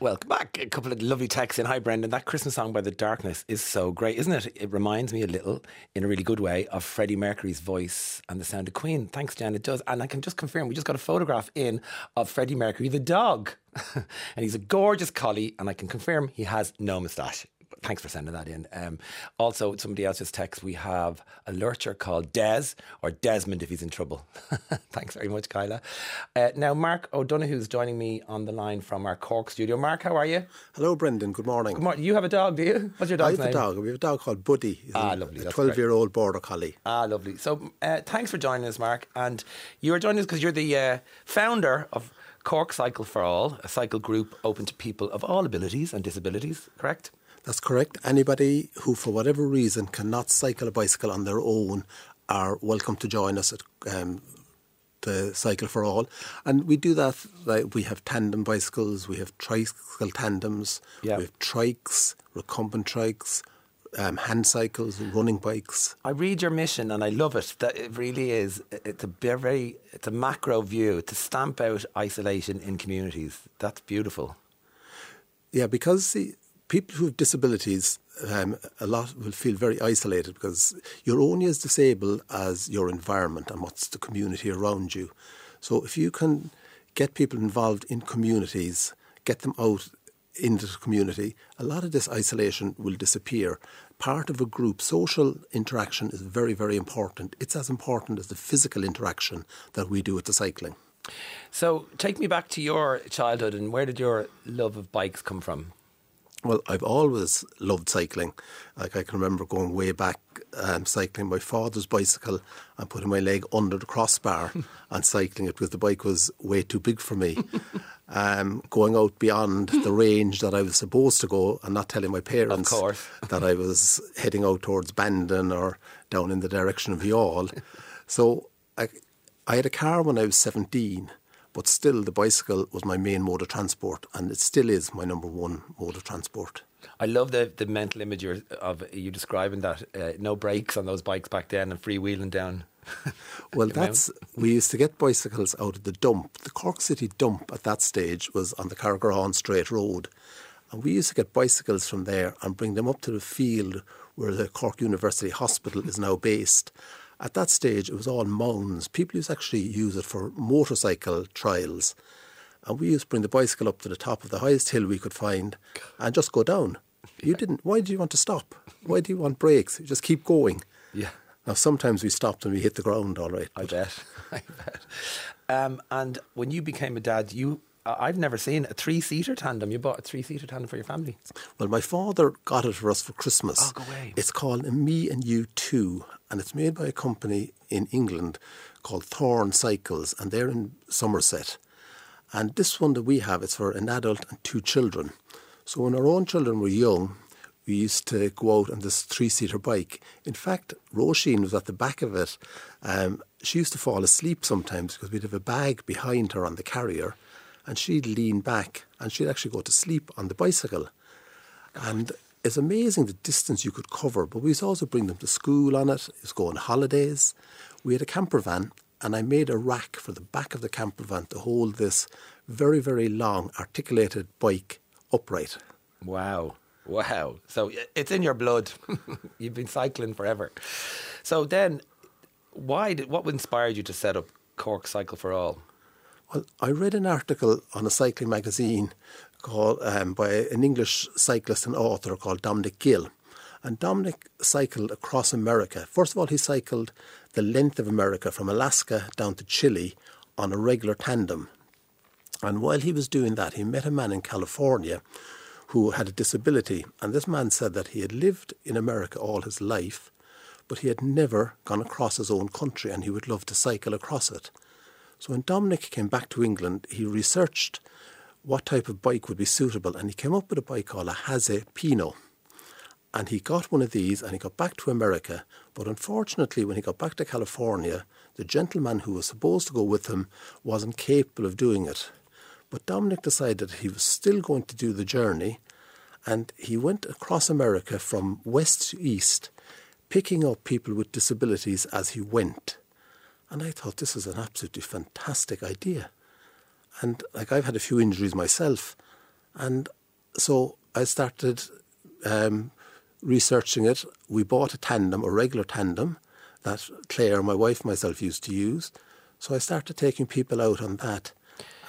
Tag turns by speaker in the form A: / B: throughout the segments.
A: Welcome back. A couple of lovely texts in. Hi, Brendan. That Christmas song by The Darkness is so great, isn't it? It reminds me a little, in a really good way, of Freddie Mercury's voice and the sound of Queen. Thanks, Jan. It does. And I can just confirm, we just got a photograph in of Freddie Mercury, the dog. and he's a gorgeous collie, and I can confirm he has no moustache thanks for sending that in. Um, also, somebody else's text, we have a lurcher called Des, or Desmond if he's in trouble. thanks very much, Kyla. Uh, now, Mark O'Donoghue is joining me on the line from our Cork studio. Mark, how are you?
B: Hello, Brendan. Good morning.
A: Good morning. You have a dog, do you? What's your dog's name?
B: I have
A: name?
B: a dog. We have a dog called Buddy. He's
A: ah,
B: a,
A: lovely.
B: A 12 year old border collie.
A: Ah, lovely. So, uh, thanks for joining us, Mark. And you are joining us because you're the uh, founder of Cork Cycle for All, a cycle group open to people of all abilities and disabilities, correct?
B: That's correct. Anybody who, for whatever reason, cannot cycle a bicycle on their own are welcome to join us at um, the Cycle for All. And we do that. Like, we have tandem bicycles, we have tricycle tandems, we have trikes, recumbent trikes, um, hand cycles, running bikes.
A: I read your mission and I love it. That it really is. It's a very, it's a macro view to stamp out isolation in communities. That's beautiful.
B: Yeah, because see, people who have disabilities, um, a lot will feel very isolated because you're only as disabled as your environment and what's the community around you. So if you can get people involved in communities, get them out into the community, a lot of this isolation will disappear. Part of a group, social interaction is very, very important. It's as important as the physical interaction that we do with the cycling.
A: So take me back to your childhood and where did your love of bikes come from?
B: Well, I've always loved cycling. Like I can remember going way back um, cycling my father's bicycle and putting my leg under the crossbar and cycling it because the bike was way too big for me. um, going out beyond the range that I was supposed to go and not telling my parents that I was heading out towards Bandon or down in the direction of Youghal. So I, I had a car when I was 17 but still the bicycle was my main mode of transport and it still is my number one mode of transport.
A: I love the, the mental image of you describing that. Uh, no brakes on those bikes back then and freewheeling down.
B: Well, that's we used to get bicycles out of the dump. The Cork City dump at that stage was on the Carrigrohane Straight Road, and we used to get bicycles from there and bring them up to the field where the Cork University Hospital is now based. At that stage, it was all mounds. People used to actually use it for motorcycle trials, and we used to bring the bicycle up to the top of the highest hill we could find and just go down. You didn't. Why do you want to stop? Why do you want brakes? You just keep going.
A: Yeah.
B: Now, sometimes we stopped and we hit the ground, all right.
A: I bet. I bet. Um, and when you became a dad, you I've never seen a three seater tandem. You bought a three seater tandem for your family.
B: Well, my father got it for us for Christmas.
A: Oh, go away.
B: It's called Me and You Two, and it's made by a company in England called Thorn Cycles, and they're in Somerset. And this one that we have, it's for an adult and two children. So when our own children were young, we used to go out on this three-seater bike. In fact, Roisin was at the back of it. Um, she used to fall asleep sometimes because we'd have a bag behind her on the carrier, and she'd lean back and she'd actually go to sleep on the bicycle. And it's amazing the distance you could cover. But we used to also bring them to school on it. It was go on holidays. We had a camper van, and I made a rack for the back of the camper van to hold this very, very long articulated bike upright.
A: Wow. Wow. So it's in your blood. You've been cycling forever. So then, why did what inspired you to set up Cork Cycle for All?
B: Well, I read an article on a cycling magazine called um, by an English cyclist and author called Dominic Gill. And Dominic cycled across America. First of all, he cycled the length of America from Alaska down to Chile on a regular tandem. And while he was doing that, he met a man in California who had a disability. And this man said that he had lived in America all his life, but he had never gone across his own country and he would love to cycle across it. So when Dominic came back to England, he researched what type of bike would be suitable and he came up with a bike called a Hase Pino. And he got one of these and he got back to America. But unfortunately, when he got back to California, the gentleman who was supposed to go with him wasn't capable of doing it. But Dominic decided he was still going to do the journey and he went across America from west to east, picking up people with disabilities as he went. And I thought this is an absolutely fantastic idea. And like I've had a few injuries myself, And so I started um, researching it. We bought a tandem, a regular tandem, that Claire, my wife, myself used to use. So I started taking people out on that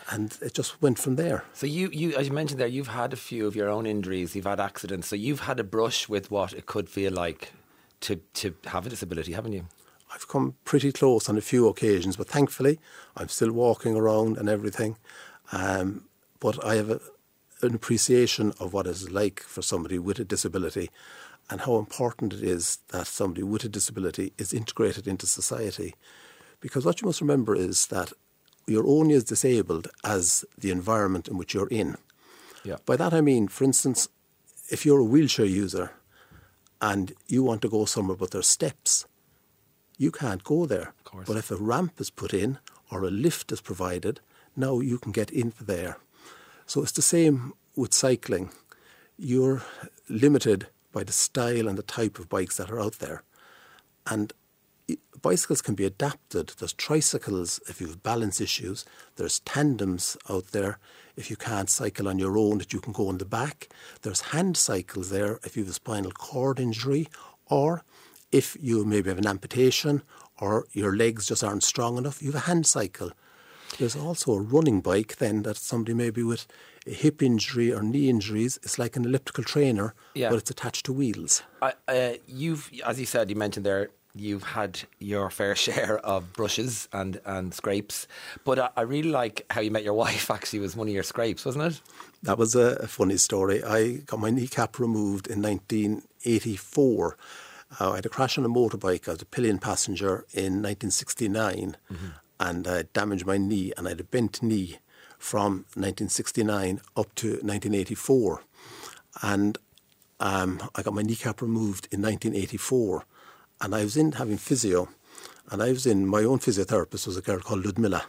B: and it just went from there.
A: So you, you, as you mentioned there, you've had a few of your own injuries, you've had accidents, so you've had a brush with what it could feel like to to have a disability, haven't you?
B: I've come pretty close on a few occasions, but thankfully I'm still walking around and everything. Um, but I have a, an appreciation of what it's like for somebody with a disability and how important it is that somebody with a disability is integrated into society. Because what you must remember is that you're only as disabled as the environment in which you're in.
A: Yeah.
B: By that I mean, for instance, if you're a wheelchair user and you want to go somewhere but there's steps, you can't go there. But if a ramp is put in or a lift is provided, now you can get into there. So it's the same with cycling. You're limited by the style and the type of bikes that are out there. And bicycles can be adapted. There's tricycles if you have balance issues. There's tandems out there if you can't cycle on your own that you can go on the back. There's hand cycles there if you have a spinal cord injury or if you maybe have an amputation or your legs just aren't strong enough, you have a hand cycle. There's also a running bike then that somebody maybe with a hip injury or knee injuries, it's like an elliptical trainer, yeah. but it's attached to wheels.
A: Uh, uh, you've, as you said, you mentioned there, you've had your fair share of brushes and, and scrapes. But I, I, really like how you met your wife, actually, was one of your scrapes, wasn't it?
B: That was a, a funny story. I got my kneecap removed in 1984. Uh, I had a crash on a motorbike. I was a pillion passenger in 1969 mm-hmm. and I damaged my knee and I had a bent knee from 1969 up to 1984. And um, I got my kneecap removed in 1984 and I was in having physio, and I was in my own physiotherapist was a girl called Ludmilla.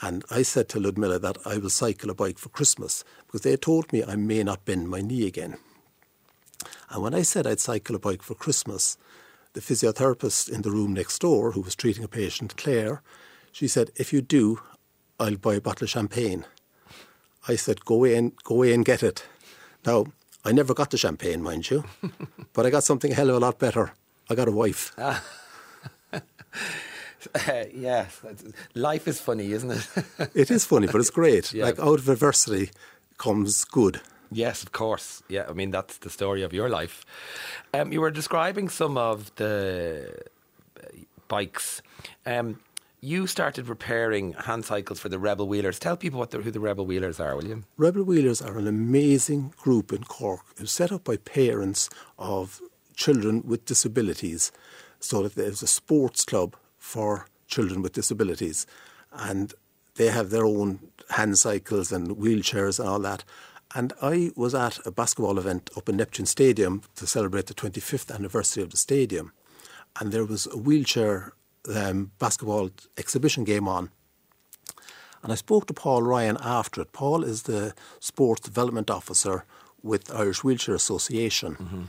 B: And I said to Ludmilla that I will cycle a bike for Christmas because they had told me I may not bend my knee again. And when I said I'd cycle a bike for Christmas, the physiotherapist in the room next door, who was treating a patient, Claire, she said, If you do, I'll buy a bottle of champagne. I said, Go and, go and get it. Now, I never got the champagne, mind you, but I got something a hell of a lot better. I got a wife. Uh,
A: yeah, life is funny, isn't it?
B: it is funny, but it's great. Yeah. Like out of adversity comes good.
A: Yes, of course. Yeah, I mean that's the story of your life. Um, you were describing some of the uh, bikes. Um, you started repairing hand cycles for the Rebel Wheelers. Tell people what the, who the Rebel Wheelers are, will you?
B: Rebel Wheelers are an amazing group in Cork. It was set up by parents of children with disabilities, so that there's a sports club for children with disabilities, and they have their own hand cycles and wheelchairs and all that. And I was at a basketball event up in Neptune Stadium to celebrate the 25th anniversary of the stadium, and there was a wheelchair um, basketball exhibition game on. And I spoke to Paul Ryan after it. Paul is the sports development officer with Irish Wheelchair Association. Mm-hmm.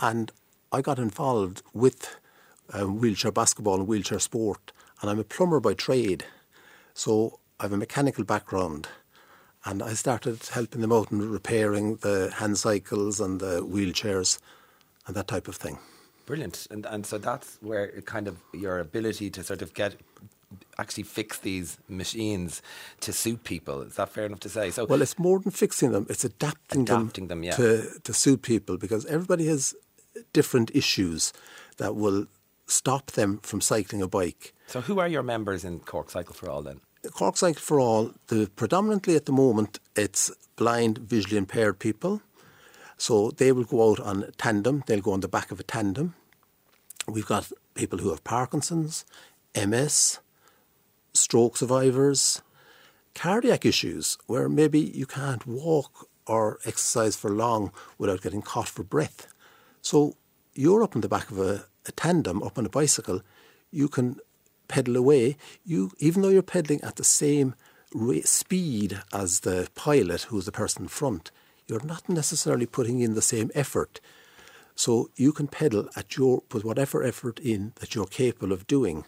B: And I got involved with um, wheelchair basketball and wheelchair sport. And I'm a plumber by trade. So I have a mechanical background. And I started helping them out and repairing the hand cycles and the wheelchairs and that type of thing.
A: Brilliant. And and so that's where it kind of your ability to sort of get actually fix these machines to suit people. Is that fair enough to say?
B: So Well, it's more than fixing them, it's adapting,
A: adapting them, them yeah.
B: to, to suit people because everybody has different issues that will stop them from cycling a bike.
A: So, who are your members in Cork Cycle for All then?
B: Cork Cycle for All, the, predominantly at the moment, it's blind, visually impaired people. So they will go out on tandem, they'll go on the back of a tandem. We've got people who have Parkinson's, MS, stroke survivors, cardiac issues, where maybe you can't walk or exercise for long without getting caught for breath. So you're up in the back of a, a tandem, up on a bicycle, you can pedal away. You, even though you're pedaling at the same speed as the pilot, who's the person in front, you're not necessarily putting in the same effort. So you can pedal at your put whatever effort in that you're capable of doing.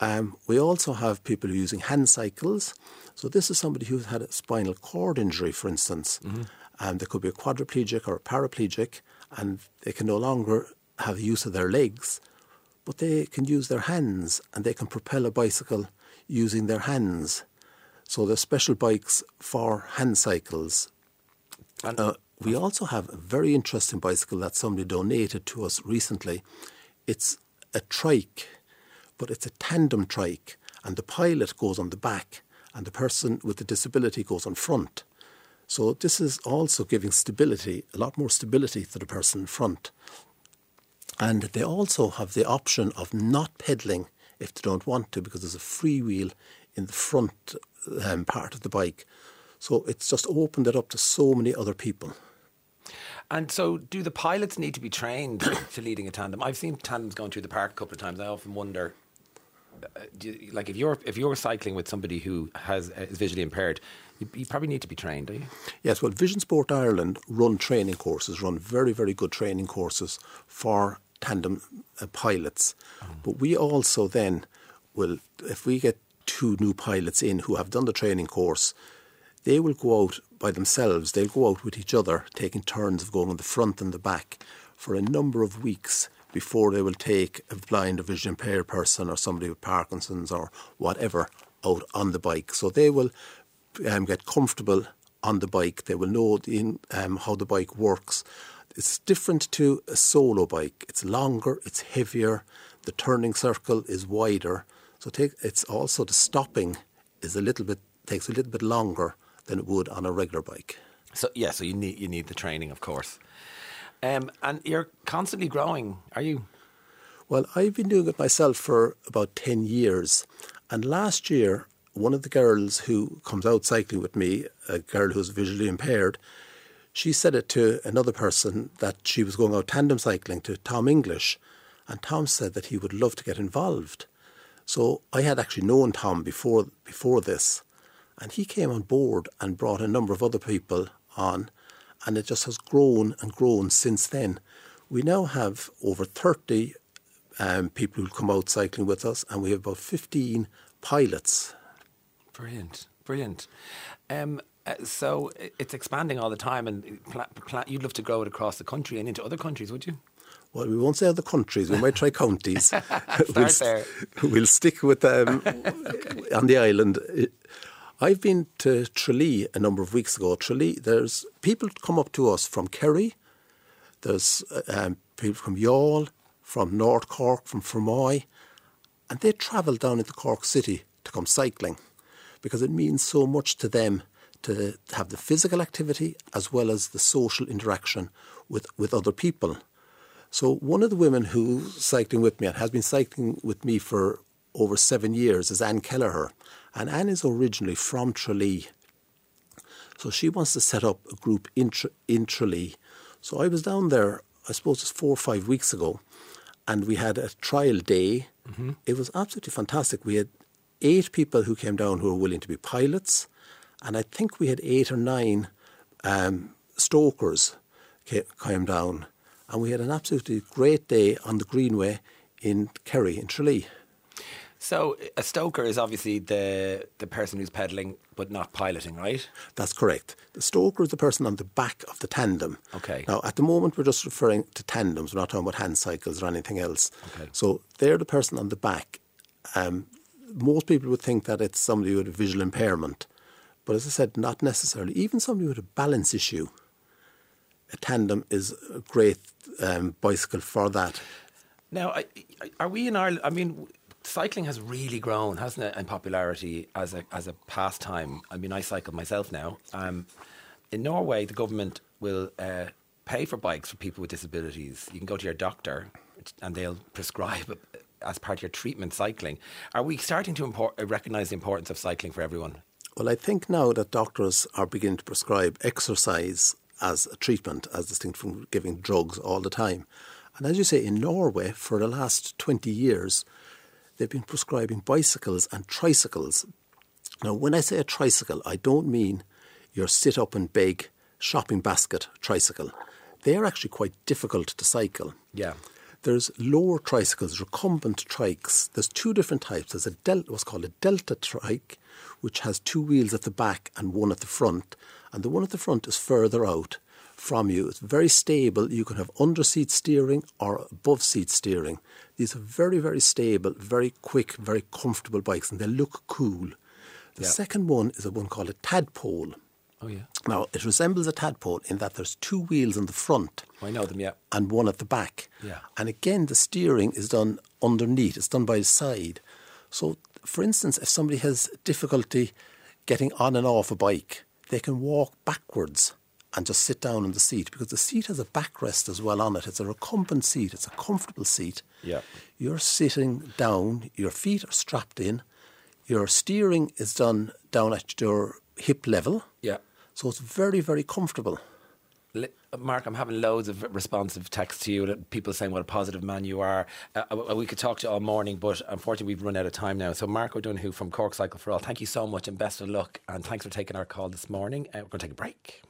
B: Um, we also have people who are using hand cycles. So this is somebody who's had a spinal cord injury, for instance. Mm-hmm. Um, they could be a quadriplegic or a paraplegic, and they can no longer have use of their legs, but they can use their hands and they can propel a bicycle using their hands. So there's special bikes for hand cycles. And uh, we also have a very interesting bicycle that somebody donated to us recently. It's a trike, but it's a tandem trike, and the pilot goes on the back, and the person with the disability goes on front. So this is also giving stability, a lot more stability to the person in front. And they also have the option of not pedalling if they don't want to, because there's a free wheel in the front um, part of the bike. So it's just opened it up to so many other people.
A: And so, do the pilots need to be trained to leading a tandem? I've seen tandems going through the park a couple of times. I often wonder, uh, you, like if you're if you're cycling with somebody who has uh, is visually impaired, you, you, probably need to be trained, do you?
B: Yes. Well, Vision Sport Ireland run training courses, run very very good training courses for tandem uh, pilots. Mm. But we also then will, if we get two new pilots in who have done the training course, they will go out by themselves. They'll go out with each other, taking turns of going on the front and the back for a number of weeks before they will take a blind or vision impaired person or somebody with Parkinson's or whatever out on the bike. So they will um, get comfortable on the bike. They will know the, um, how the bike works. It's different to a solo bike. It's longer, it's heavier, the turning circle is wider. So take, it's also the stopping is a little bit takes a little bit longer than it would on a regular bike.
A: So yeah, so you need you need the training, of course. Um, and you're constantly growing, are you?
B: Well, I've been doing it myself for about ten years, and last year one of the girls who comes out cycling with me, a girl who's visually impaired, she said it to another person that she was going out tandem cycling to Tom English, and Tom said that he would love to get involved. So I had actually known Tom before before this, and he came on board and brought a number of other people on, and it just has grown and grown since then. We now have over 30 um, people who come out cycling with us, and we have about 15 pilots.
A: Brilliant, brilliant. Um, uh, so it's expanding all the time, and pl- pl- you'd love to grow it across the country and into other countries, would you?
B: Well, we won't say other countries. We might try counties.
A: we'll, there.
B: we'll stick with um, okay. on the island. I've been to Tralee a number of weeks ago. Tralee, there's people come up to us from Kerry. There's um, people from Youghal, from North Cork, from Fermoy, and they travel down into Cork City to come cycling because it means so much to them to have the physical activity as well as the social interaction with, with other people. So one of the women who's cycling with me and has been cycling with me for over seven years is Anne Kelleher. And Anne is originally from Tralee. So she wants to set up a group in, in Tralee. So I was down there, I suppose it's four or five weeks ago, and we had a trial day. Mm-hmm. It was absolutely fantastic. We had eight people who came down who were willing to be pilots, and I think we had eight or nine um, stokers came down. And we had an absolutely great day on the Greenway in Kerry, in Tralee.
A: So a stoker is obviously the the person who's pedaling but not piloting, right?
B: That's correct. The stoker is the person on the back of the tandem.
A: Okay.
B: Now at the moment we're just referring to tandems. We're not talking about hand cycles or anything else.
A: Okay.
B: So they're the person on the back. Um, most people would think that it's somebody with a visual impairment, but as I said, not necessarily. Even somebody with a balance issue, a tandem is a great um, bicycle for that.
A: Now, are we in Ireland? I mean, cycling has really grown, hasn't it, in popularity as a as a pastime. I mean, I cycle myself now. Um, in Norway, the government will uh, pay for bikes for people with disabilities. You can go to your doctor, and they'll prescribe as part of your treatment cycling. Are we starting to recognise the importance of cycling for everyone?
B: Well, I think now that doctors are beginning to prescribe exercise as a treatment, as distinct from giving drugs all the time. And as you say, in Norway, for the last 20 years, they've been prescribing bicycles and tricycles. Now, when I say a tricycle, I don't mean your sit up and beg shopping basket tricycle. They are actually quite difficult to cycle.
A: Yeah.
B: There's lower tricycles, recumbent trikes. There's two different types. There's a del- what's called a delta trike, which has two wheels at the back and one at the front, and the one at the front is further out from you. It's very stable. You can have under seat steering or above seat steering. These are very, very stable, very quick, very comfortable bikes, and they look cool. The
A: Yeah.
B: second one is a one called a tadpole.
A: Oh, yeah.
B: Now, it resembles a tadpole in that there's two wheels in the front
A: Oh, I know them, yeah.
B: and one at the back.
A: Yeah.
B: And again, the steering is done underneath, it's done by the side. So, for instance, if somebody has difficulty getting on and off a bike, they can walk backwards and just sit down in the seat because the seat has a backrest as well on it. It's a recumbent seat, it's a comfortable seat.
A: Yeah.
B: You're sitting down, your feet are strapped in, your steering is done down at your hip level.
A: Yeah.
B: So it's very, very comfortable.
A: Mark, I'm having loads of responsive texts to you. People saying what a positive man you are. Uh, uh, we could talk to you all morning, but unfortunately we've run out of time now. So, Mark O'Donoghue from Cork Cycle for All, thank you so much and best of luck. And thanks for taking our call this morning. Uh, we're going to take a break.